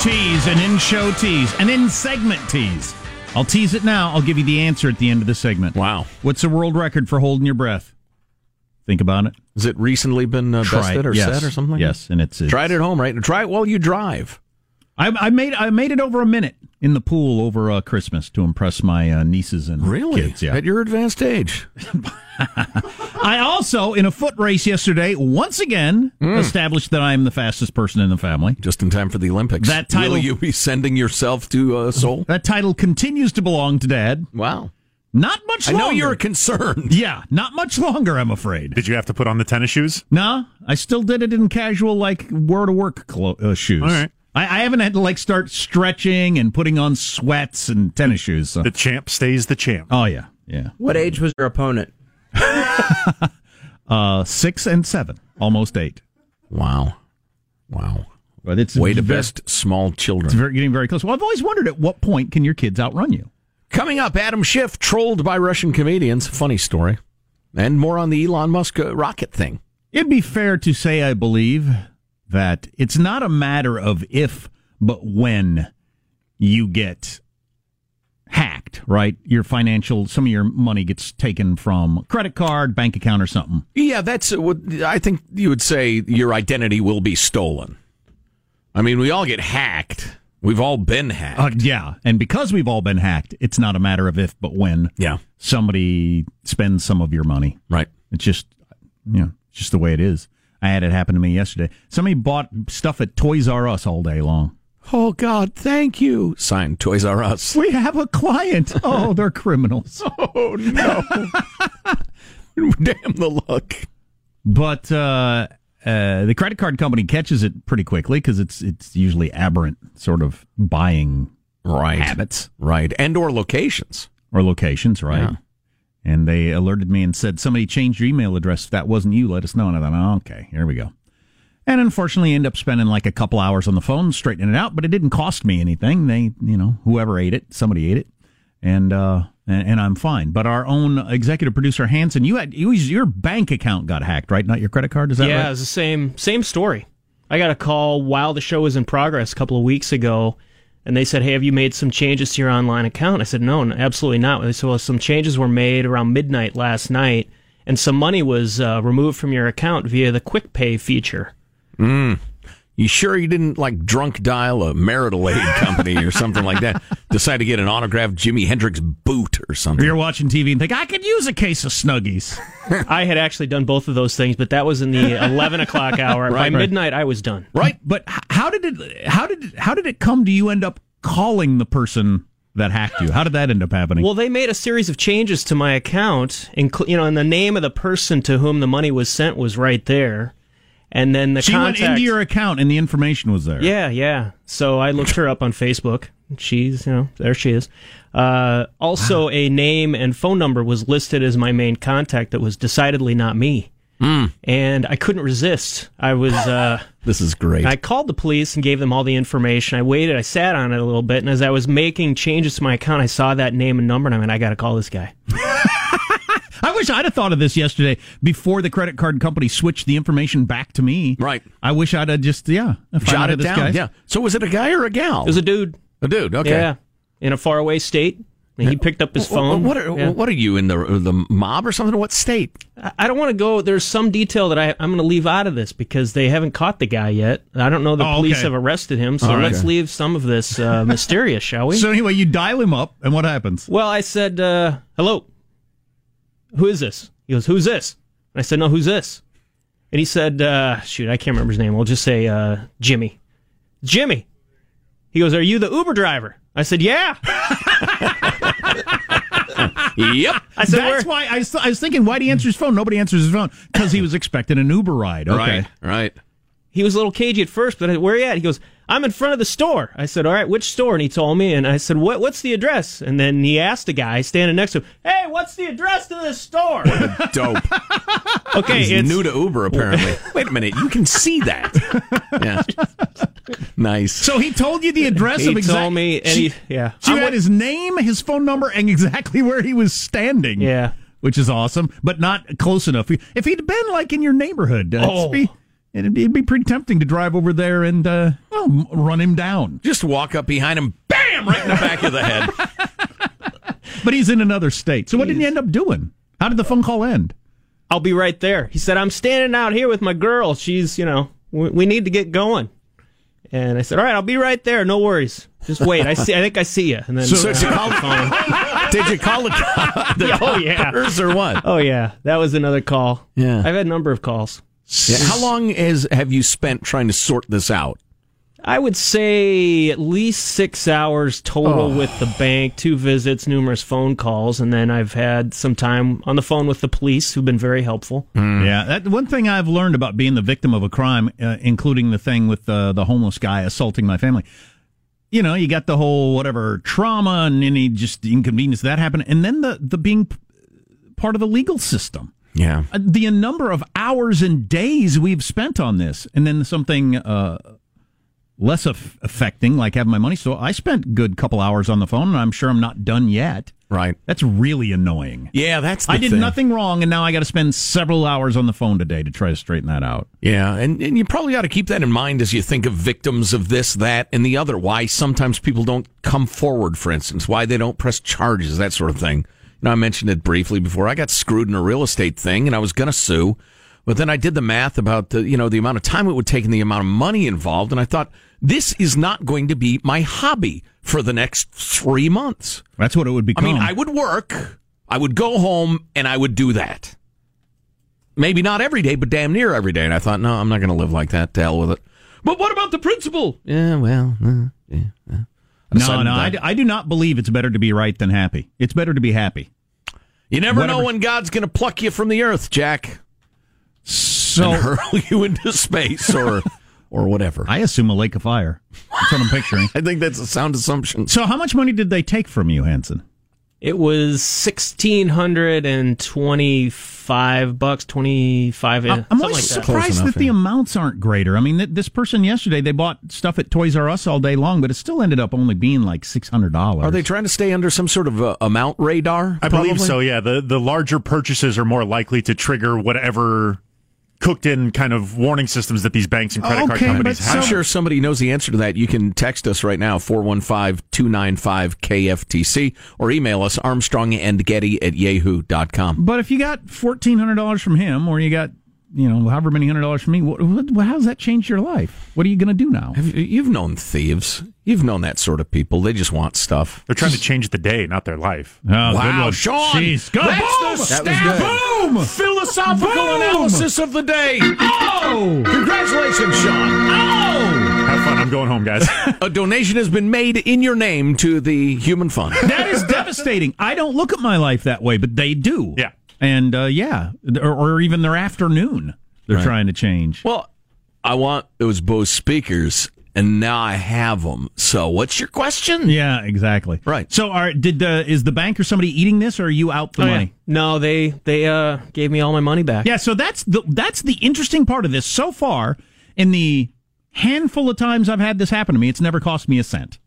tease, an in show tease, an in segment tease. I'll tease it now. I'll give you the answer at the end of the segment. Wow. What's the world record for holding your breath? Think about it. Has it recently been uh, bested or Yes. set or something? Yes, and it's, that? Try it at home, right? Try it while you drive. I, I made I made it over a minute in the pool over uh, Christmas to impress my uh, nieces and Really? kids. Yeah. At your advanced age. I also, in a foot race yesterday, once again established that I am the fastest person in the family. Just in time for the Olympics. That title- Will you be sending yourself to uh, Seoul? That title continues to belong to Dad. Wow. Not much I know you're concerned. Yeah, not much longer, I'm afraid. Did you have to put on the tennis shoes? No, I still did it in casual, like, wear to work clo- uh, shoes. All right. I, I haven't had to, like, start stretching and putting on sweats and tennis shoes. So. The champ stays the champ. Oh, yeah, yeah. What age was your opponent? Uh, six and seven, almost eight. Wow. Wow. But it's Way to very- best small children. It's very, getting very close. Well, I've always wondered at what point can your kids outrun you? Coming up, Adam Schiff trolled by Russian comedians. Funny story. And more on the Elon Musk uh, rocket thing. It'd be fair to say, I believe, that it's not a matter of if, but when you get hacked, right? Your financial, some of your money gets taken from credit card, bank account, or something. Yeah, that's uh, what I think you would say your identity will be stolen. I mean, we all get hacked. We've all been hacked. Uh, yeah. And because we've all been hacked, it's not a matter of if, but when yeah. somebody spends some of your money. Right. It's just, you know, just the way it is. I had it happen to me yesterday. Somebody bought stuff at Toys R Us all day long. Oh God, thank you. Signed Toys R Us. We have a client. Oh, they're criminals. Oh no. Damn the luck. But uh, uh, the credit card company catches it pretty quickly because it's it's usually aberrant sort of buying Right. habits Right. And or locations. or locations, right? Yeah. And they alerted me and said somebody changed your email address. If that wasn't you, let us know. And I thought, oh, okay, here we go. And unfortunately, end up spending like a couple hours on the phone straightening it out, but it didn't cost me anything. They, you know, whoever ate it, somebody ate it, and uh, and, and I'm fine. But our own executive producer Hanson, you had you, your bank account got hacked, right? Not your credit card. Is that yeah, right? it was the same same story. I got a call while the show was in progress a couple of weeks ago, and they said, "Hey, have you made some changes to your online account?" I said, "No, no, absolutely not." They said, "Well, some changes were made around midnight last night, and some money was uh, removed from your account via the Quick Pay feature." Mm. You sure you didn't like drunk dial a marital aid company or something like that? Decide to get an autographed Jimi Hendrix boot or something. You're watching TV and think I could use a case of Snuggies. I had actually done both of those things, but that was in the eleven o'clock hour. By Right, right. midnight, I was done. Right, but how did it? How did how did it come to you end up calling the person that hacked you? How did that end up happening? Well, they made a series of changes to my account, inclu- you know, and the name of the person to whom the money was sent was right there, and then the she contact. went into your account and the information was there. yeah, yeah. So I looked her up on Facebook. She's, you know, there she is. Uh, also, a name and phone number was listed as my main contact that was decidedly not me. And I couldn't resist. I was. Uh, This is great. I called the police and gave them all the information. I waited. I sat on it a little bit, and as I was making changes to my account, I saw that name and number, and I went, "I got to call this guy." I wish I'd have thought of this yesterday before the credit card company switched the information back to me. Right. I wish I'd have just yeah found out Jot it down. guy- Yeah. So was it a guy or a gal? It was a dude. a dude. Okay. Yeah, in a faraway state. And he picked up his phone. What are, Yeah. what are you in the the mob or something? What state? I I don't want to go. There's some detail that I, I'm going to leave out of this because they haven't caught the guy yet. I don't know the Oh, police okay. have arrested him. So All right. let's leave some of this uh, mysterious, shall we? So anyway, you dial him up, and what happens? well, I said, uh, "Hello, who is this?" He goes, "Who's this?" And I said, "No, who's this?" And he said, uh, "Shoot, I can't remember his name. We'll just say uh, Jimmy." Jimmy. He goes, "Are you the Uber driver?" I said, "Yeah." Yep. I said, That's why I, was- I was thinking, why'd he answer his phone? Nobody answers his phone because he was expecting an Uber ride. Okay. Right. Right. He was a little cagey at first, but I, where are you at? He goes, I'm in front of the store. I said, all right, which store? And he told me, and I said, what, what's the address? And then he asked the guy standing next to him, hey, what's the address to this store? Dope. okay, He's it's new to Uber apparently. Wait a minute. You can see that. Yeah. Nice. So he told you the address he of exactly. told me, and he, yeah, So you I'm had his name, his phone number, and exactly where he was standing. Yeah. which is awesome, but not close enough. If he'd been like in your neighborhood, uh, Oh. it'd, be, it'd, be, it'd be pretty tempting to drive over there and uh, well, run him down. Just walk up behind him, bam, right in the back of the head. But he's in another state. So what did he end up doing? How did the phone call end? I'll be right there. He said, I'm standing out here with my girl. She's, you know, we, we need to get going. And I said, all right, I'll be right there. No worries. Just wait. I see. I think I see you. And then So I did you call. Did you call the, the Oh, yeah. or what? Oh yeah, that was another call. Yeah. I've had a number of calls. Yeah, How long has have you spent trying to sort this out? I would say at least six hours total with the bank, two visits, numerous phone calls, and then I've had some time on the phone with the police, who've been very helpful. Yeah, that one thing I've learned about being the victim of a crime, uh, including the thing with uh, the homeless guy assaulting my family. You know, you got the whole whatever trauma and any just inconvenience that happened, and then the the being p- part of the legal system. Yeah. Uh, the number of hours and days we've spent on this, and then something uh, less aff- affecting, like having my money. So I spent a good couple hours on the phone, and I'm sure I'm not done yet. Right. That's really annoying. Yeah, that's the I did thing. nothing wrong, and now I got to spend several hours on the phone today to try to straighten that out. Yeah, and, and you probably ought to keep that in mind as you think of victims of this, that, and the other. Why sometimes people don't come forward, for instance, why they don't press charges, that sort of thing. Know, I mentioned it briefly before. I got screwed in a real estate thing, and I was going to sue, but then I did the math about the you know the amount of time it would take and the amount of money involved, and I thought this is not going to be my hobby for the next three months. That's what it would become. I mean, I would work, I would go home, and I would do that. Maybe not every day, but damn near every day. And I thought, no, I'm not going to live like that. To hell with it. But what about the principle? Yeah, well, uh, yeah. yeah. I no, no, I, that- do not believe it's better to be right than happy. It's better to be happy. you never know when God's going to pluck you from the earth, Jack, So and hurl you into space or or whatever. I, I assume a lake of fire. That's what I'm picturing. I think that's a sound assumption. So, how much money did they take from you, Hanson? It was sixteen hundred and twenty-five bucks, twenty-five. I'm something always like that. surprised that the amounts aren't greater. I mean, th- this person yesterday they bought stuff at Toys R Us all day long, but it still ended up only being like six hundred dollars. Are they trying to stay under some sort of uh, amount radar? I believe so. Yeah, the the larger purchases are more likely to trigger whatever cooked in kind of warning systems that these banks and credit card Okay, companies have. I'm sure somebody knows the answer to that. You can text us right now, 415-295-KFTC, or email us, Armstrong and Getty at yahoo.com. But if you got fourteen hundred dollars from him, or you got you know however many hundred dollars from me, what, what, how does that change your life? What are you going to do now? Have you- You've known thieves. You've known that sort of people. They just want stuff. They're trying to change the day, not their life. Oh, wow, one. Sean! Jeez, go That's boom! the That stab good. boom! Philosophical Boom! analysis of the day. Oh, Congratulations, Sean. oh! Have fun. I'm going home, guys. A donation has been made in your name to the Human Fund. That is devastating. I don't look at my life that way, but they do. Yeah. And uh, yeah, or, or even their afternoon, they're Right. trying to change. Well, I want those Bose speakers, and now I have them. So, what's your question? Yeah, exactly. Right. So, are did uh, is the bank or somebody eating this, or are you out the Oh, yeah. money? No, they they uh gave me all my money back. Yeah, so that's the that's the interesting part of this so far. In the handful of times I've had this happen to me, it's never cost me a cent.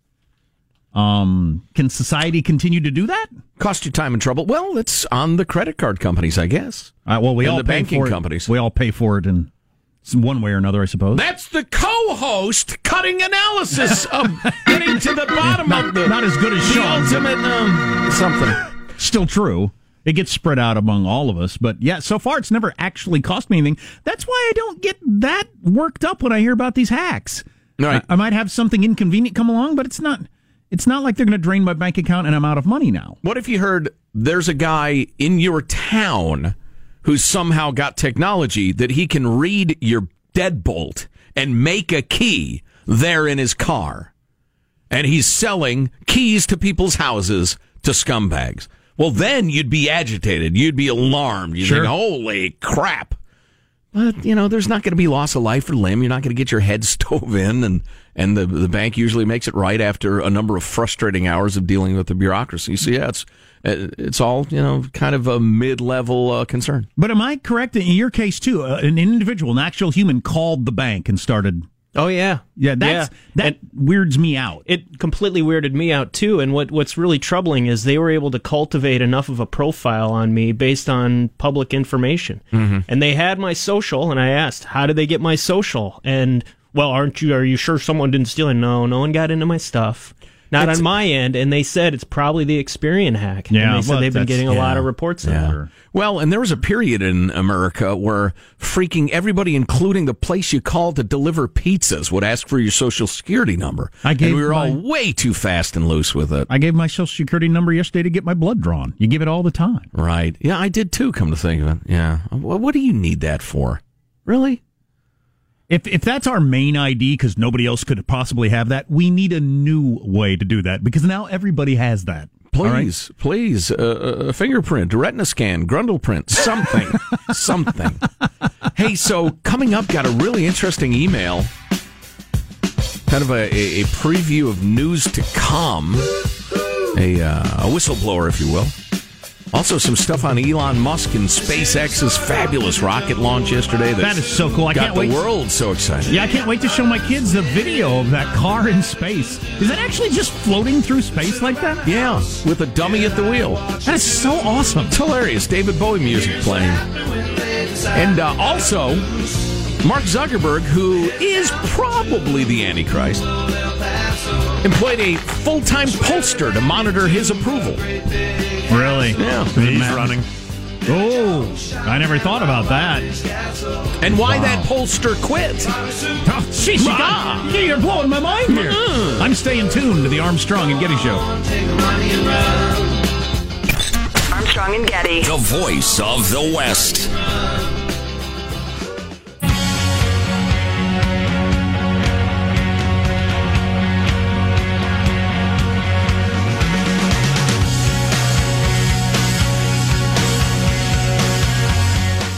Um, can society continue to do that? Cost you time and trouble. Well, it's on the credit card companies, I guess. Uh, well, we And all the pay banking companies. We all pay for it in some- one way or another, I suppose. That's the co-host cutting analysis of getting to the bottom Not- of the not as good as the Sean's. ultimate um, something. Still true. It gets spread out among all of us, but yeah, so far it's never actually cost me anything. That's why I don't get that worked up when I hear about these hacks. Right. I, I might have something inconvenient come along, but it's not. It's not like they're going to drain my bank account and I'm out of money now. What if you heard there's a guy in your town who's somehow got technology that he can read your deadbolt and make a key there in his car? And he's selling keys to people's houses to scumbags. Well, then you'd be agitated. You'd be alarmed. You'd Sure. think, holy crap. But, you know, there's not going to be loss of life or limb. You're not going to get your head stove in. And, and the, the bank usually makes it right after a number of frustrating hours of dealing with the bureaucracy. So, yeah, it's, it's all, you know, kind of a mid level uh, concern. But am I correct in your case too? Uh, an individual, an actual human, called the bank and started. Oh yeah. Yeah, that's that weirds me out. It completely weirded me out too. And what what's really troubling is they were able to cultivate enough of a profile on me based on public information. Mm-hmm. And they had my social, and I asked, "How did they get my social?" And well, aren't you? Are you sure someone didn't steal it? No, no one got into my stuff. Not It's- on my end, and they said it's probably the Experian hack. Yeah, and they said well, they've been getting a lot of reports on Yeah. Well, and there was a period in America where freaking everybody, including the place you called to deliver pizzas, would ask for your social security number. I gave and we were all way too fast and loose with it. I gave my social security number yesterday to get my blood drawn. You give it all the time. Right. Yeah, I did too, come to think of it. Yeah. What, what do you need that for? Really? If if that's our main ID, because nobody else could possibly have that, we need a new way to do that because now everybody has that. All right? Please, please, uh, a fingerprint, a retina scan, grundle print, something, something. Hey, so coming up, got a really interesting email, kind of a, a, a preview of news to come, a, uh, a whistleblower, if you will. Also, some stuff on Elon Musk and SpaceX's fabulous rocket launch yesterday. That is so cool. I got can't the wait. world so excited. Yeah, I can't wait to show my kids the video of that car in space. Is that actually just floating through space like that? Yeah, with a dummy at the wheel. That is so awesome. It's hilarious. David Bowie music playing. And uh, also, Mark Zuckerberg, who is probably the Antichrist, employed a full time pollster to monitor his approval. Really? Yeah. He's running. Oh, I never thought about that. And why that pollster quit. Oh, jeez, you Ah. got, you're blowing my mind here. I'm staying tuned to the Armstrong and Getty Show. Armstrong and Getty. The voice of the West.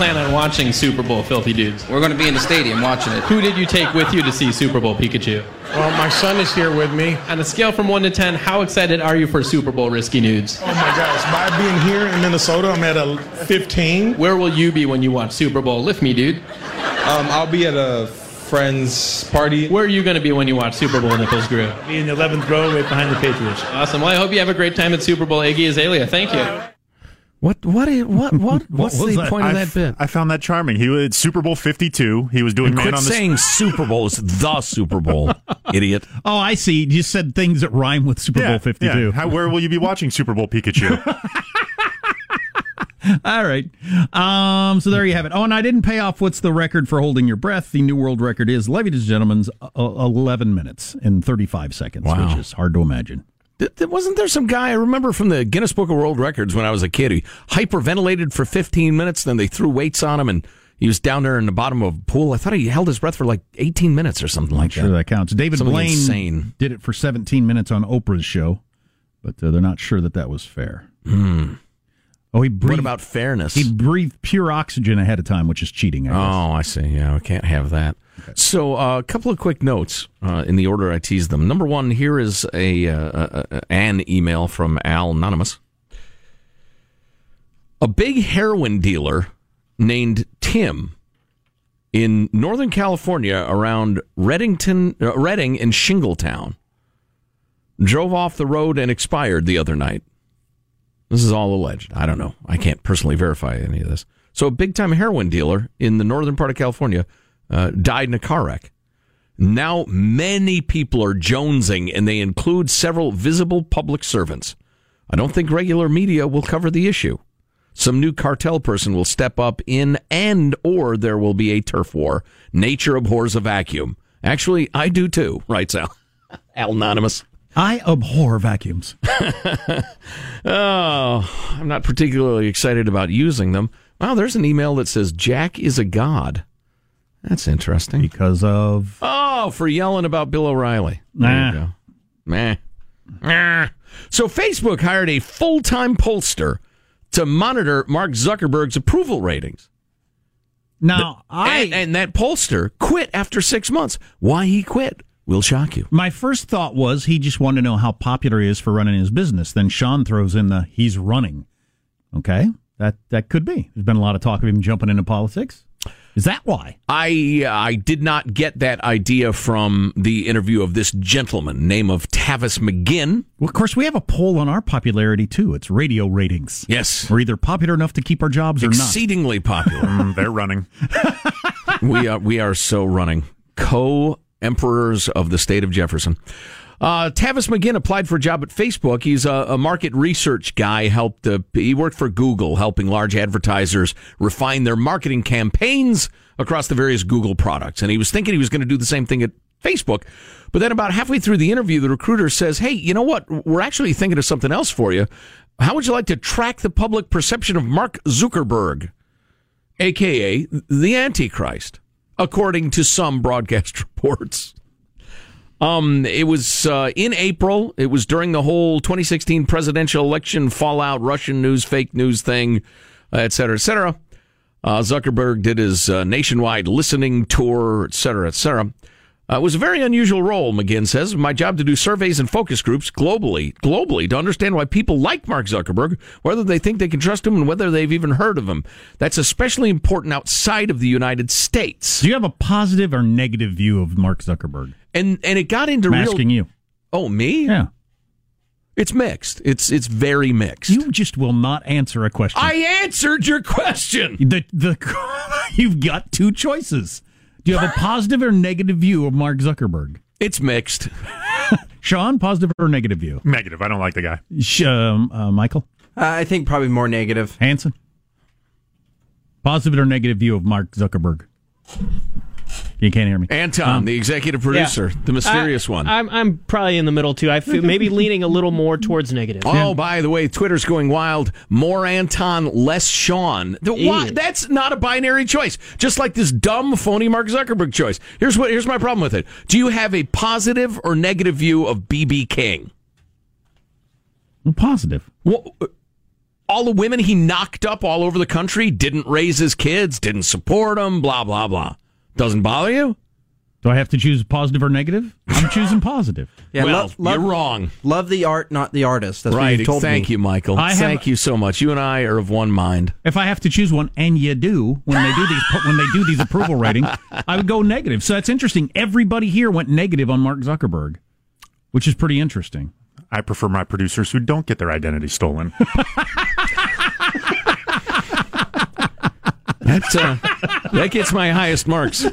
Watching Super Bowl, Filthy Dudes? We're going to be in the stadium watching it. Who did you take with you to see Super Bowl Pikachu? Well, my son is here with me. On a scale from 1 to 10, how excited are you for Super Bowl Risky Nudes? Oh my gosh, by being here in Minnesota, I'm at a 15. Where will you be when you watch Super Bowl? Lift me, dude. Um, I'll be at a friend's party. Where are you going to be when you watch Super Bowl, Nichols Grew? Be in the 11th row right behind the Patriots. Awesome. Well, I hope you have a great time at Super Bowl, Iggy Azalea. Thank you. What what is, what what what's What was the that? point of I that bit? I found that charming. He was Super Bowl 52. He was doing And man quit on the saying Super Bowl is the Super Bowl, idiot. Oh, I see. You said things that rhyme with Super Yeah, Bowl 52. yeah. How, where will you be watching Super Bowl Pikachu? All right. Um, so there you have it. Oh, and I didn't pay off what's the record for holding your breath. The new world record is, ladies and gentlemen, uh, 11 minutes and 35 seconds, Wow. which is hard to imagine. Wasn't there some guy I remember from the Guinness Book of World Records when I was a kid? He hyperventilated for 15 minutes, then they threw weights on him, and he was down there in the bottom of a pool. I thought he held his breath for like 18 minutes or something like Sure that. that counts. David Something Blaine insane. did it for 17 minutes on Oprah's show, but uh, they're not sure that that was fair. Hmm. Oh, he breathed. What about fairness? He breathed pure oxygen ahead of time, which is cheating. I guess. Oh, I see. Yeah, we can't have that. So, uh, a couple of quick notes uh, in the order I teased them. Number one, here is a uh, uh, uh, an email from Al Anonymous. A big heroin dealer named Tim in Northern California around Reddington, uh, Redding and Shingletown drove off the road and expired the other night. This is all alleged. I don't know. I can't personally verify any of this. So, a big time heroin dealer in the northern part of California uh, died in a car wreck. Now, many people are jonesing, and they include several visible public servants. I don't think regular media will cover the issue. Some new cartel person will step up in, and or there will be a turf war. Nature abhors a vacuum. Actually, I do too, writes Al. Al Anonymous. I abhor vacuums. Oh, I'm not particularly excited about using them. Wow, there's an email that says Jack is a god. That's interesting. Because of Oh, for yelling about Bill O'Reilly. There Nah. you go. Meh. Meh. So Facebook hired a full-time pollster to monitor Mark Zuckerberg's approval ratings. Now, I And, and that pollster quit after six months. Why he quit will shock you. My first thought was he just wanted to know how popular he is for running his business. Then Sean throws in the he's running. Okay, that that could be. There's been a lot of talk of him jumping into politics. Is that why? I I did not get that idea from the interview of this gentleman, name of Tavis McGinn. Well, of course, we have a poll on our popularity too. It's radio ratings. Yes, We're either popular enough to keep our jobs or not. exceedingly popular. Mm, they're running. we are we are so running co emperors of the state of Jefferson. Uh, Tavis McGinn applied for a job at Facebook. He's a, a market research guy. Helped. Uh, he worked for Google, helping large advertisers refine their marketing campaigns across the various Google products. And he was thinking he was going to do the same thing at Facebook. But then, about halfway through the interview, the recruiter says, "Hey, you know what? We're actually thinking of something else for you. How would you like to track the public perception of Mark Zuckerberg?" aka the Antichrist, according to some broadcast reports. Um, it was uh, in April. It was during the whole 2016 presidential election fallout, Russian news, fake news thing, uh, et cetera, et cetera. Uh, Zuckerberg did his uh, nationwide listening tour, et cetera, et cetera. Uh, it was a very unusual role, McGinn says. My job to do surveys and focus groups globally, globally, to understand why people like Mark Zuckerberg, whether they think they can trust him, and whether they've even heard of him. That's especially important outside of the United States. Do you have a positive or negative view of Mark Zuckerberg? And and it got into I'm real. asking you. Oh, me? Yeah. It's mixed. It's it's very mixed. You just will not answer a question. I answered your question. The the you've got two choices. Do you have a positive or negative view of Mark Zuckerberg? It's mixed. Sean, positive or negative view? Negative. I don't like the guy. Sh- um, uh, Michael Uh, I think probably more negative. Hanson, positive or negative view of Mark Zuckerberg? You can't hear me. Anton, Um, the executive producer, the mysterious I- one. I'm I'm probably in the middle too. I feel maybe leaning a little more towards negative. Oh, by the way, Twitter's going wild. More Anton, less Sean. The- why- that's not a binary choice. Just like this dumb, phony Mark Zuckerberg choice. Here's what. Here's my problem with it. Do you have a positive or negative view of BB King? Well, positive. Well, uh, all the women he knocked up all over the country didn't raise his kids, didn't support them, blah, blah, blah. Doesn't bother you? Do I have to choose positive or negative? I'm choosing positive. Yeah, well, you're wrong. Love the art, not the artist. That's what right. you told me. Thank me. you, Michael. I have- Thank you so much. You and I are of one mind. If I have to choose one, and you do when they do these when they do these approval ratings, I would go negative. So that's interesting. Everybody here went negative on Mark Zuckerberg, which is pretty interesting. I prefer my producers who don't get their identity stolen. That uh, that gets my highest marks.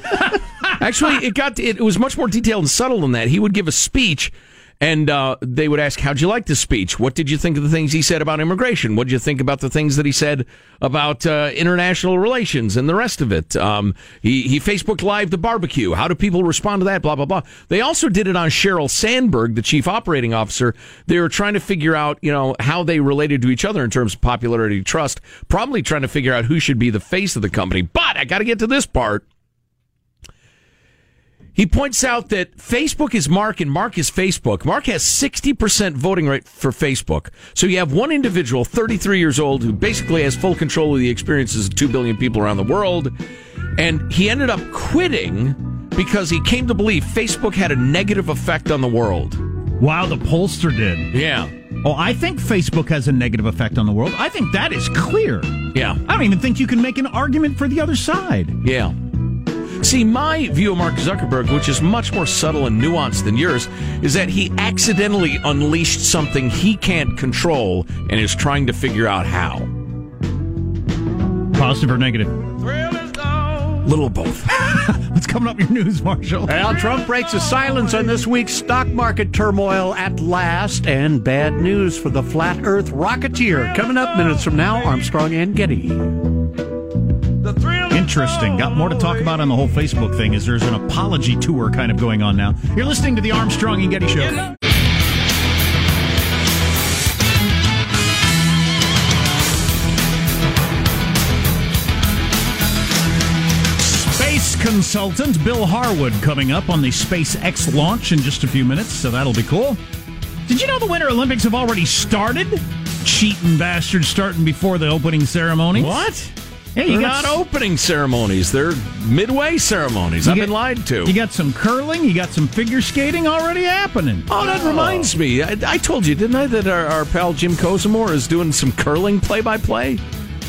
Actually, it got it, was much more detailed and subtle than that. He would give a speech, and uh, they would ask, "How'd you like the speech? What did you think of the things he said about immigration? What did you think about the things that he said about uh, international relations and the rest of it?" Um, he he Facebook Live the barbecue. How do people respond to that? Blah blah blah. They also did it on Sheryl Sandberg, the chief operating officer. They were trying to figure out, you know, how they related to each other in terms of popularity, trust. Probably trying to figure out who should be the face of the company. But I got to get to this part. He points out that Facebook is Mark and Mark is Facebook. Mark has 60% voting rate for Facebook. So you have one individual, 33 years old, who basically has full control of the experiences of 2 billion people around the world. And he ended up quitting because he came to believe Facebook had a negative effect on the world. Wow, the pollster did. Yeah. Oh, I think Facebook has a negative effect on the world. I think that is clear. Yeah. I don't even think you can make an argument for the other side. Yeah. See, my view of Mark Zuckerberg, which is much more subtle and nuanced than yours, is that he accidentally unleashed something he can't control and is trying to figure out how. Positive or negative? Little of both. What's coming up in your news, Marshall? Well, Trump breaks the silence on this week's stock market turmoil at last, and bad news for the flat Earth rocketeer. Coming up minutes from now, Armstrong and Getty. Interesting. Got more to talk about on the whole Facebook thing. Is there's an apology tour kind of going on now? You're listening to the Armstrong and Getty Show. Space consultant Bill Harwood coming up on the SpaceX launch in just a few minutes, so that'll be cool. Did you know the Winter Olympics have already started? Cheating bastards starting before the opening ceremony. What? Yeah, you got not opening ceremonies. They're midway ceremonies. I've been lied to. You got some curling, you got some figure skating already happening. Oh, that reminds me. I, I told you, didn't I, that our, our pal Jim Kozimor is doing some curling play-by-play?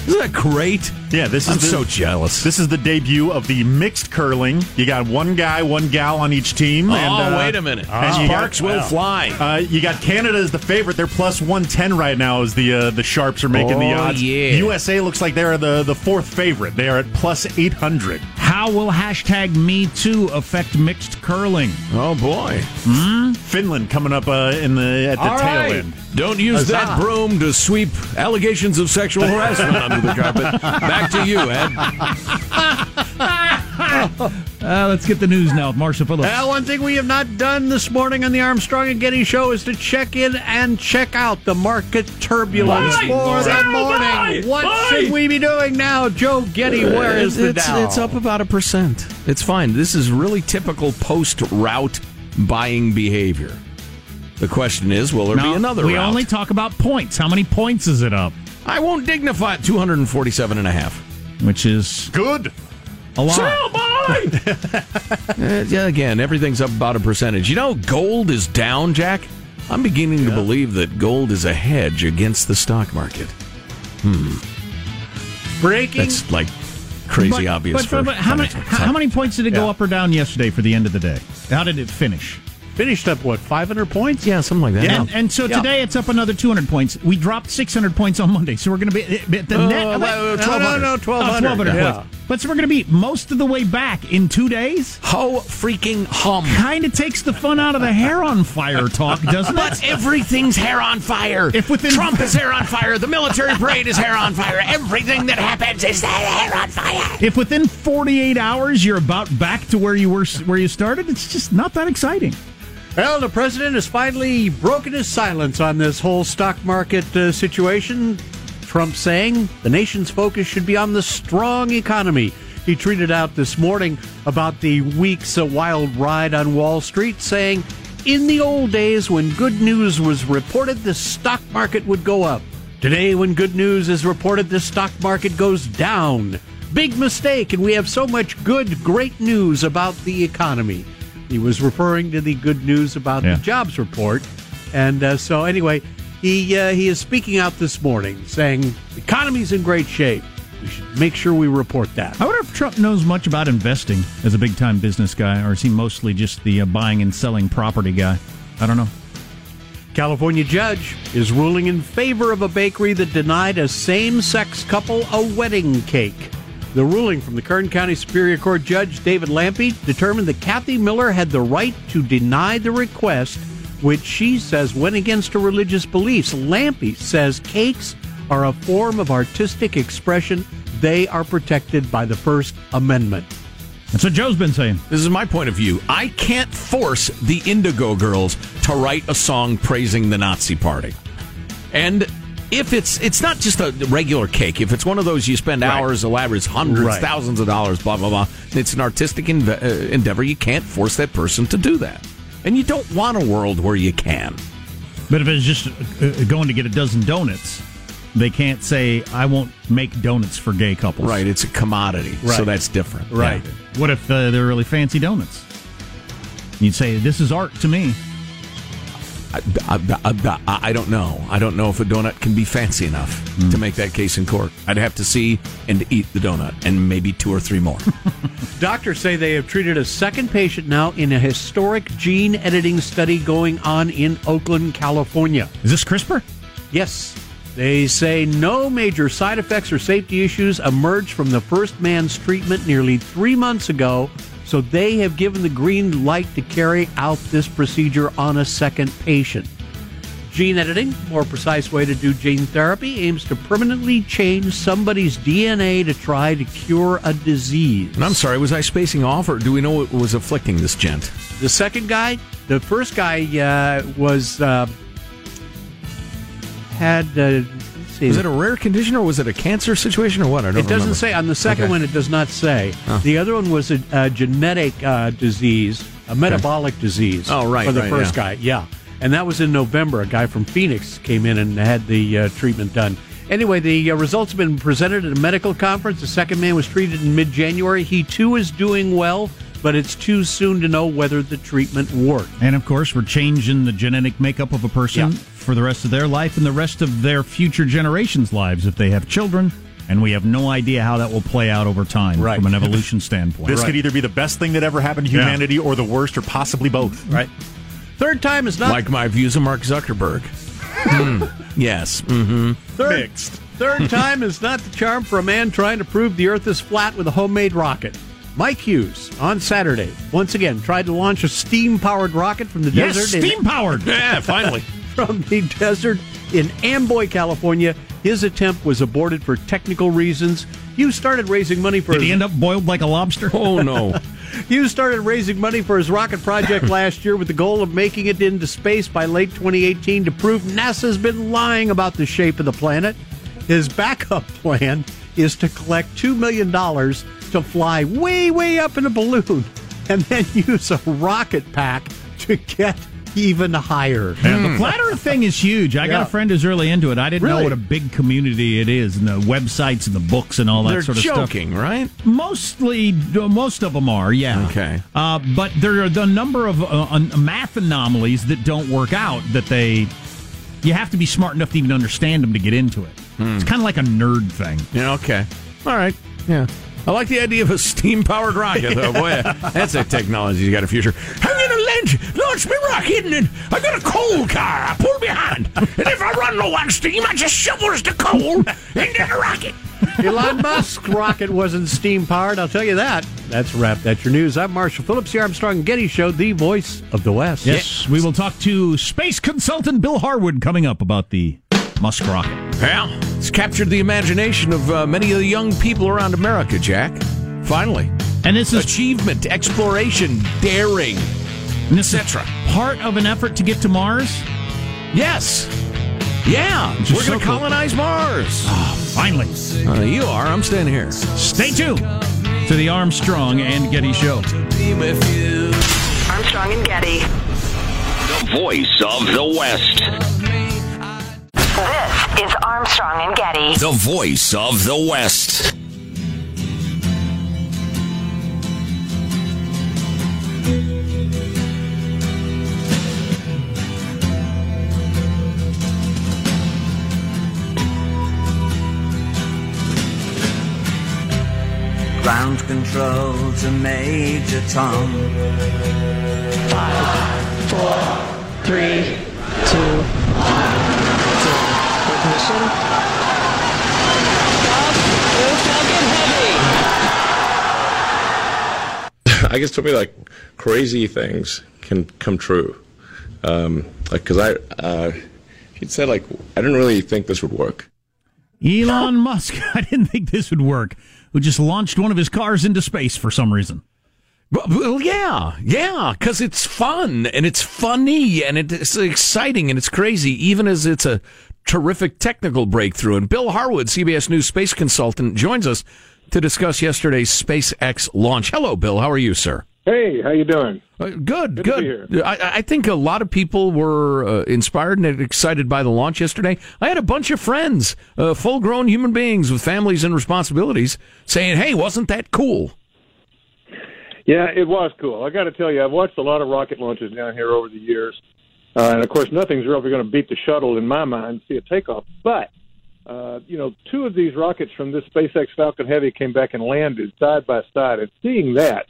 Isn't that great? Yeah, this is I'm the, so jealous. This is the debut of the mixed curling. You got one guy, one gal on each team. Oh, and, uh, wait a minute. and These you sparks will fly. Uh, you got Canada as the favorite. They're plus one ten right now. As the uh, the sharps are making the Oh, odds. yeah. USA looks like they're the the fourth favorite. They are at plus eight hundred. How will hashtag Me Too affect mixed curling? Oh boy, Finland coming up uh, in the at the All tail right. end. Don't use Huzzah. that broom to sweep allegations of sexual harassment under the carpet. Back to you, Ed. Uh, let's get the news now with Marshall Phillips. Well, one thing we have not done this morning on the Armstrong and Getty show is to check in and check out the market turbulence Why? for the morning. buy! What Buy! should we be doing now, Joe Getty? Where is the it's, Dow? it's up about a percent. It's fine. This is really typical post rout buying behavior. The question is, will there Now, be another we rout? only talk about points. How many points is it up? I won't dignify it. 247 and a half. Which is good. A lot. Sell buy! Uh, yeah, again, everything's up about a percentage. You know, gold is down, Jack. I'm beginning to believe that gold is a hedge against the stock market. Hmm. Breaking. That's like crazy But- obvious. But, for but, but how many financial how many points did it go up or down yesterday for the end of the day? How did it finish? Finished up what 500 points? Yeah, something like that. And, and so Yeah. today it's up another 200 points. We dropped 600 points on Monday, so we're going to be at the Oh, net. about- uh, no, no, no, 1200, yeah. points. But so we're going to be most of the way back in two days. Ho freaking hum. Kind of takes the fun out of the hair on fire talk, doesn't But it? everything's hair on fire. If within- Trump is hair on fire, the military parade is hair on fire. Everything that happens is hair on fire. If within 48 hours you're about back to where you were where you started, it's just not that exciting. Well, the president has finally broken his silence on this whole stock market uh, situation. Trump saying the nation's focus should be on the strong economy. He tweeted out this morning about the week's uh, wild ride on Wall Street, saying, In the old days when good news was reported, the stock market would go up. Today, when good news is reported, the stock market goes down. Big mistake, and we have so much good, great news about the economy. He was referring to the good news about Yeah. the jobs report, and uh, so anyway, he uh, he is speaking out this morning, saying the economy's in great shape. We should make sure we report that. I wonder if Trump knows much about investing as a big time business guy, or is he mostly just the uh, buying and selling property guy? I don't know. California judge is ruling in favor of a bakery that denied a same sex couple a wedding cake. The ruling from the Kern County Superior Court Judge David Lampe determined that Kathy Miller had the right to deny the request, which she says went against her religious beliefs. Lampe says cakes are a form of artistic expression. They are protected by the First Amendment. That's what Joe's been saying. This is my point of view. I can't force the Indigo Girls to write a song praising the Nazi Party. And if it's it's not just a regular cake, if it's one of those you spend hours, elaborate, hundreds, Right. thousands of dollars, blah blah blah, it's an artistic inve- uh, endeavor. You can't force that person to do that, and you don't want a world where you can. But if it's just uh, going to get a dozen donuts, they can't say, I won't make donuts for gay couples. Right? It's a commodity, so that's different. Right. Yeah. What if uh, they're really fancy donuts? You'd say, This is art to me. I, I, I, I don't know. I don't know if a donut can be fancy enough to hmm. make that case in court. I'd have to see and eat the donut and maybe two or three more. Doctors say they have treated a second patient now in a historic gene editing study going on in Oakland, California. Is this CRISPR? Yes. They say no major side effects or safety issues emerged from the first man's treatment nearly three months ago, so they have given the green light to carry out this procedure on a second patient. Gene editing, more precise way to do gene therapy, aims to permanently change somebody's DNA to try to cure a disease. and I'm sorry, was I spacing off, or do we know what was afflicting this gent? The second guy, the first guy uh, was uh, had. Uh, Was it a rare condition, or was it a cancer situation, or what? I don't. It doesn't remember. say on the second Okay. one. It does not say. Oh. The other one was a, a genetic uh, disease, a metabolic disease. Oh, right, for the right, first yeah. guy. Yeah, and that was in November. A guy from Phoenix came in and had the uh, treatment done. Anyway, the uh, results have been presented at a medical conference. The second man was treated in mid-January. He too is doing well, but it's too soon to know whether the treatment worked. And of course, we're changing the genetic makeup of a person Yeah. for the rest of their life and the rest of their future generations' lives if they have children. And we have no idea how that will play out over time Right. from an evolution standpoint. This could either be the best thing that ever happened to Yeah. humanity or the worst or possibly both. Right. Third time is not Like my views of Mark Zuckerberg. Hmm. Yes. Mm-hmm. Third, Mixed. third time is not the charm for a man trying to prove the Earth is flat with a homemade rocket. Mike Hughes on Saturday once again tried to launch a steam-powered rocket from the Yes, desert. steam powered. Yeah, finally. from the desert in Amboy, California. His attempt was aborted for technical reasons. Hughes started raising money for Did his, he end up boiled like a lobster? Oh no. Hughes started raising money for his rocket project last year with the goal of making it into space by late 2018 to prove NASA's been lying about the shape of the planet. His backup plan is to collect $2 million to fly way, way up in a balloon and then use a rocket pack to get even higher. And the flat Earth thing is huge. I got a friend who's really into it. I didn't know what a big community it is, and the websites and the books and all that They're sort of stuff. joking, right? Mostly, most of them are, yeah. Okay. Uh, but there are the number of uh, un- math anomalies that don't work out that they. You have to be smart enough to even understand them to get into it. It's kind of like a nerd thing. Yeah. Okay. All right. Yeah. I like the idea of a steam powered rocket, though. Boy, that's a technology you got a future. I'm going to launch, launch my rocket, and then I got a coal car I pull behind. And if I run low on steam, I just shovels the coal into the rocket. Elon Musk's rocket wasn't steam powered, I'll tell you that. That's a wrap. That's your news. I'm Marshall Phillips, the Armstrong and Getty Show, the voice of the West. Yes, we will talk to space consultant Bill Harwood coming up about the Musk rocket. Well, it's captured the imagination of uh, many of the young people around America, Jack. Finally. And this is Achievement, exploration, daring, and etc. part of an effort to get to Mars. Yes. Yeah. We're so going to cool. colonize Mars. Finally, Uh, you are. I'm standing here. stay tuned to the Armstrong and Getty Show. Armstrong and Getty. The voice of the West. This is Armstrong and Getty. The voice of the West. Ground control to Major Tom. Five, four, three, two, one, zero. Ignition. I guess to me, like crazy things can come true. Um, like, cause I, uh, he'd said like, I didn't really think this would work. Elon Musk, I didn't think this would work, who just launched one of his cars into space for some reason. Well, yeah, yeah, because it's fun and it's funny and it's exciting and it's crazy, even as it's a terrific technical breakthrough. And Bill Harwood, CBS News space consultant, joins us to discuss yesterday's SpaceX launch. Hello, Bill. How are you, sir? Hey, how you doing? Uh, good, good. I, I, think a lot of people were uh, inspired and excited by the launch yesterday. I had a bunch of friends, uh, full-grown human beings with families and responsibilities, saying, "Hey, wasn't that cool?" Yeah, it was cool. I got to tell you, I've watched a lot of rocket launches down here over the years, uh, and of course, nothing's really going to beat the shuttle in my mind. See a takeoff, but uh, you know, two of these rockets from this SpaceX Falcon Heavy came back and landed side by side, and seeing that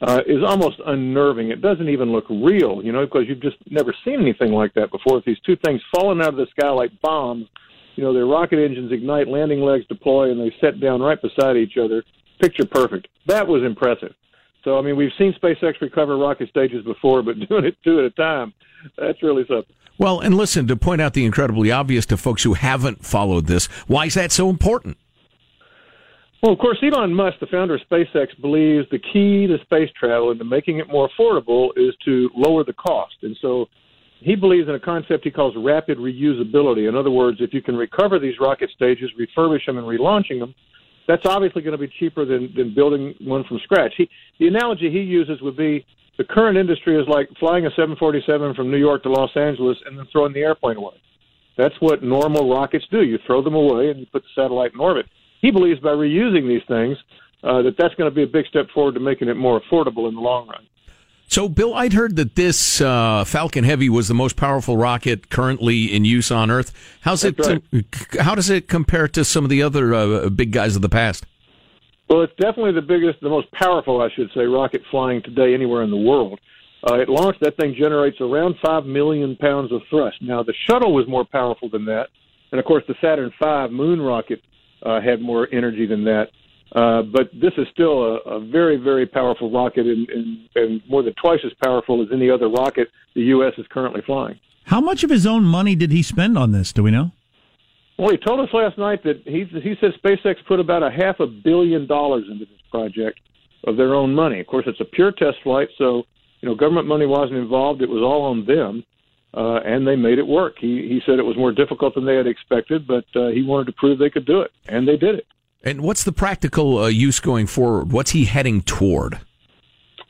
uh, is almost unnerving. It doesn't even look real, you know, because you've just never seen anything like that before. With these two things falling out of the sky like bombs, you know, their rocket engines ignite, landing legs deploy, and they set down right beside each other. Picture perfect. That was impressive. So, I mean, we've seen SpaceX recover rocket stages before, but doing it two at a time, that's really something. Well, and listen, to point out the incredibly obvious to folks who haven't followed this, why is that so important? Well, of course, Elon Musk, the founder of SpaceX, believes the key to space travel and to making it more affordable is to lower the cost. And so he believes in a concept he calls rapid reusability. In other words, if you can recover these rocket stages, refurbish them, and relaunching them, that's obviously going to be cheaper than, than building one from scratch. He, the analogy he uses would be the current industry is like flying a 747 from New York to Los Angeles and then throwing the airplane away. That's what normal rockets do. You throw them away and you put the satellite in orbit he believes by reusing these things uh, that that's going to be a big step forward to making it more affordable in the long run. So, Bill, I'd heard that this uh, Falcon Heavy was the most powerful rocket currently in use on Earth. How's That's it? right. how does it compare to some of the other uh, big guys of the past? Well, it's definitely the biggest, the most powerful, I should say, rocket flying today anywhere in the world. Uh, it launched, that thing generates around 5 million pounds of thrust. Now, the shuttle was more powerful than that. And of course, the Saturn V moon rocket uh, had more energy than that. Uh, but this is still a, a very, very powerful rocket and, and, and more than twice as powerful as any other rocket the U.S. is currently flying. How much of his own money did he spend on this? Do we know? Well, he told us last night that he he says SpaceX put about a half a billion dollars into this project of their own money. Of course, it's a pure test flight, so you know government money wasn't involved. It was all on them uh, and they made it work. He he said it was more difficult than they had expected, but uh, he wanted to prove they could do it, and they did it. And what's the practical uh, use going forward? What's he heading toward?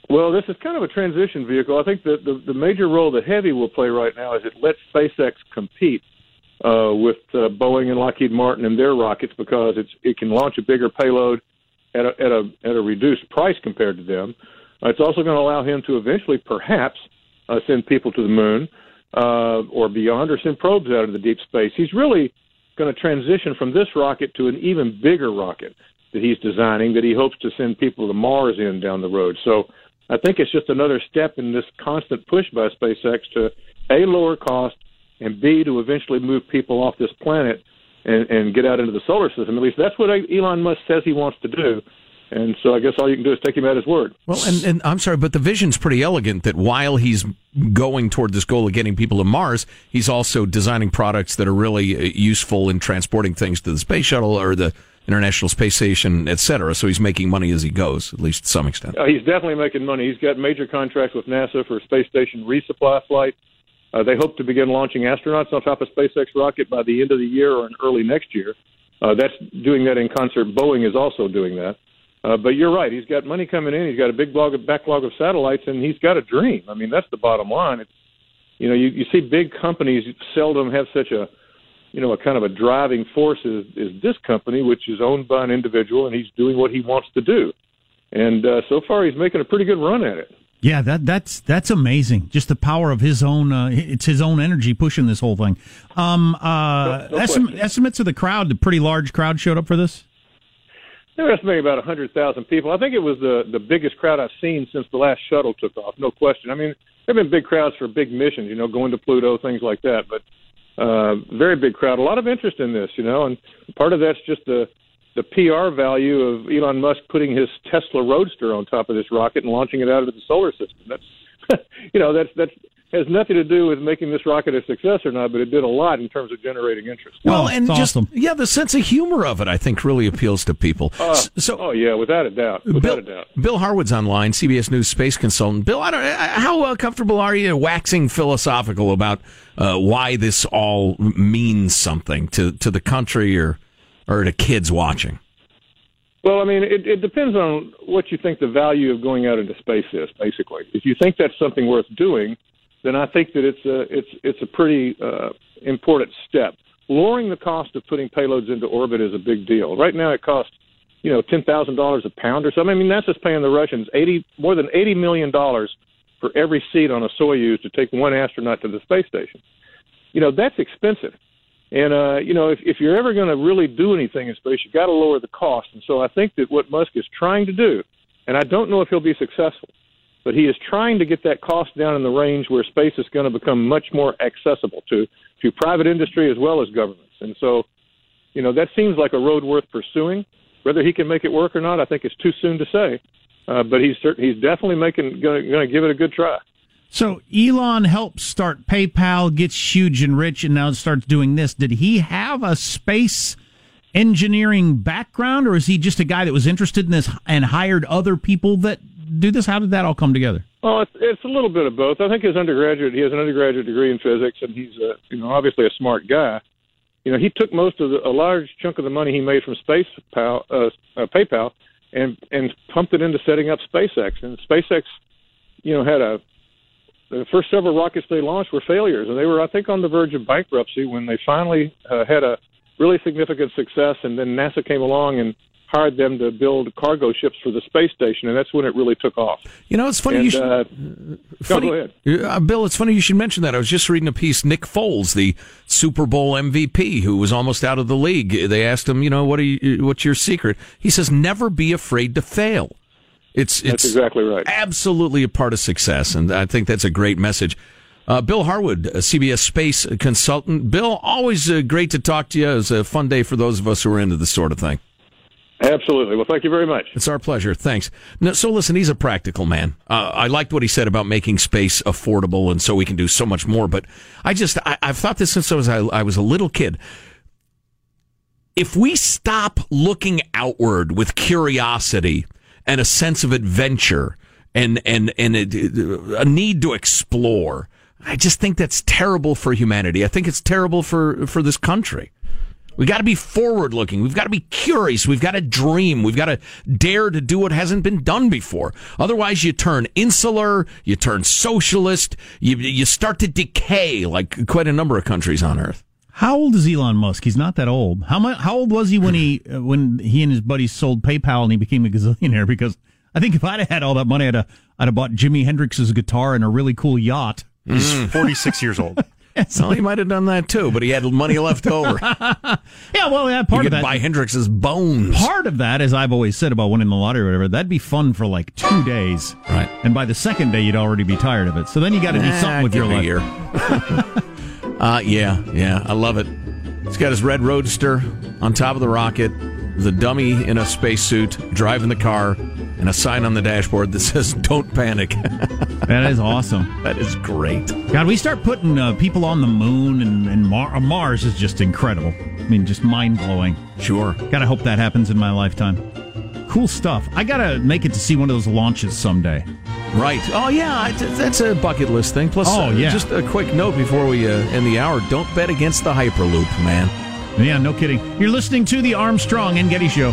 Well, this is kind of a transition vehicle. I think that the, the major role that Heavy will play right now is it lets SpaceX compete uh, with uh, Boeing and Lockheed Martin and their rockets because it's it can launch a bigger payload at a at a at a reduced price compared to them. Uh, it's also going to allow him to eventually, perhaps, uh, send people to the moon uh, or beyond, or send probes out into deep space. He's really going to transition from this rocket to an even bigger rocket that he's designing that he hopes to send people to Mars in down the road. So I think it's just another step in this constant push by SpaceX to a lower cost and b to eventually move people off this planet and, and get out into the solar system. At least that's what Elon Musk says he wants to do. And so I guess all you can do is take him at his word. Well, and, and I'm sorry, but the vision's pretty elegant that while he's going toward this goal of getting people to Mars, he's also designing products that are really uh, useful in transporting things to the space shuttle or the International Space Station, et cetera. So he's making money as he goes, at least to some extent. Uh, he's definitely making money. He's got major contracts with NASA for space station resupply flight. Uh, they hope to begin launching astronauts on top of SpaceX rocket by the end of the year or in early next year. Uh, that's doing that in concert. Boeing is also doing that. Uh, but you're right. He's got money coming in. He's got a big blog of backlog of satellites, and he's got a dream. I mean, that's the bottom line. It's, you know, you, you see big companies seldom have such a you know, a kind of a driving force is, is this company, which is owned by an individual, and he's doing what he wants to do. And uh, so far, he's making a pretty good run at it. Yeah, that that's that's amazing. Just the power of his own. Uh, it's his own energy pushing this whole thing. Um, uh, No- no estim- estimates of the crowd. A pretty large crowd showed up for this. They're estimating about 100,000 people. I think it was the the biggest crowd I've seen since the last shuttle took off. No question. I mean, there've been big crowds for big missions, you know, going to Pluto, things like that. But uh, very big crowd. A lot of interest in this, you know, and part of that's just the the PR value of Elon Musk putting his Tesla Roadster on top of this rocket and launching it out into the solar system. That's you know that's that's has nothing to do with making this rocket a success or not, but it did a lot in terms of generating interest. Well, and just yeah, the sense of humor of it, I think, really appeals to people. Uh, so, oh yeah, without a doubt, without Bill, a doubt. Bill Harwood's online, CBS News space consultant. Bill, I don't, uh, how uh, comfortable are you waxing philosophical about uh, why this all means something to, to the country or or to kids watching? Well, I mean, it, it depends on what you think the value of going out into space is. Basically, if you think that's something worth doing, then I think that it's a it's it's a pretty uh, important step. Lowering the cost of putting payloads into orbit is a big deal. Right now, it costs you know ten thousand dollars a pound or something. I mean, NASA's paying the Russians eighty more than eighty million dollars for every seat on a Soyuz to take one astronaut to the space station. You know, that's expensive. And uh, you know, if, if you're ever going to really do anything in space, you've got to lower the cost. And so I think that what Musk is trying to do, and I don't know if he'll be successful, but he is trying to get that cost down in the range where space is going to become much more accessible to to private industry as well as governments. And so, you know, that seems like a road worth pursuing. Whether he can make it work or not, I think it's too soon to say. Uh, but he's certain, he's definitely making going to give it a good try. So Elon helps start PayPal, gets huge and rich, and now starts doing this. Did he have a space engineering background, or is he just a guy that was interested in this and hired other people that do this? How did that all come together? Well, it's, it's a little bit of both. I think his undergraduate, he has an undergraduate degree in physics, and he's a, you know obviously a smart guy. You know, he took most of the, a large chunk of the money he made from Space Pal, uh, uh, PayPal and and pumped it into setting up SpaceX. And SpaceX, you know, had a the first several rockets they launched were failures, and they were I think on the verge of bankruptcy when they finally uh, had a really significant success, and then NASA came along and hired them to build cargo ships for the space station, and that's when it really took off. You know, it's funny. And, you should, uh, funny- go ahead. Uh, Bill, it's funny you should mention that. I was just reading a piece. Nick Foles, the Super Bowl MVP, who was almost out of the league. They asked him, you know, what are you, what's your secret? He says, never be afraid to fail. It's That's it's exactly right. absolutely a part of success, and I think that's a great message. Uh, Bill Harwood, CBS space consultant. Bill, always uh, great to talk to you. It was a fun day for those of us who are into this sort of thing. Absolutely. Well, thank you very much. It's our pleasure. Thanks. No, so listen, he's a practical man. Uh, I liked what he said about making space affordable, and so we can do so much more. But I just I, I've thought this since I was I, I was a little kid. If we stop looking outward with curiosity and a sense of adventure and and and a, a need to explore, I just think that's terrible for humanity. I think it's terrible for for this country. We got to be forward looking. We've got to be curious. We've got to dream. We've got to dare to do what hasn't been done before. Otherwise, you turn insular, you turn socialist, you, you start to decay like quite a number of countries on earth. How old is Elon Musk? He's not that old. How much? How old was he when he uh, when he and his buddies sold PayPal and he became a gazillionaire? Because I think if I'd have had all that money, I'd have, I'd have bought Jimi Hendrix's guitar and a really cool yacht. He's 46 years old. well, he might have done that too, but he had money left over. yeah, well, yeah, part you of could that. buy Hendrix's bones. Part of that, as I've always said about winning the lottery or whatever, that'd be fun for like two days. Right. And by the second day, you'd already be tired of it. So then you got to do something with your life. year. uh, yeah, yeah, I love it. He's got his red roadster on top of the rocket, the dummy in a spacesuit driving the car, and a sign on the dashboard that says "Don't panic." That is awesome. That is great. God, we start putting uh, people on the moon and, and Mar- uh, Mars is just incredible. I mean, just mind blowing. Sure. Gotta hope that happens in my lifetime. Cool stuff. I gotta make it to see one of those launches someday. Right. Oh yeah, that's a bucket list thing. Plus, Oh, uh, yeah. just a quick note before we uh, end the hour: don't bet against the Hyperloop, man. Yeah, no kidding. You're listening to the Armstrong and Getty Show.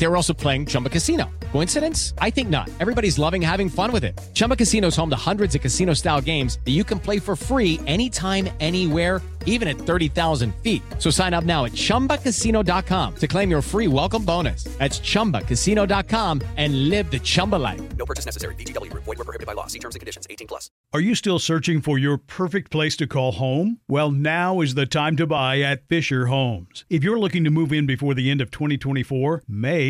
They were also playing Chumba Casino. Coincidence? I think not. Everybody's loving having fun with it. Chumba Casino is home to hundreds of casino style games that you can play for free anytime, anywhere, even at 30,000 feet. So sign up now at chumbacasino.com to claim your free welcome bonus. That's chumbacasino.com and live the Chumba life. No purchase necessary. VGW Group. Void were prohibited by law. See terms and conditions. 18 plus. Are you still searching for your perfect place to call home? Well, now is the time to buy at Fischer Homes. If you're looking to move in before the end of 2024, May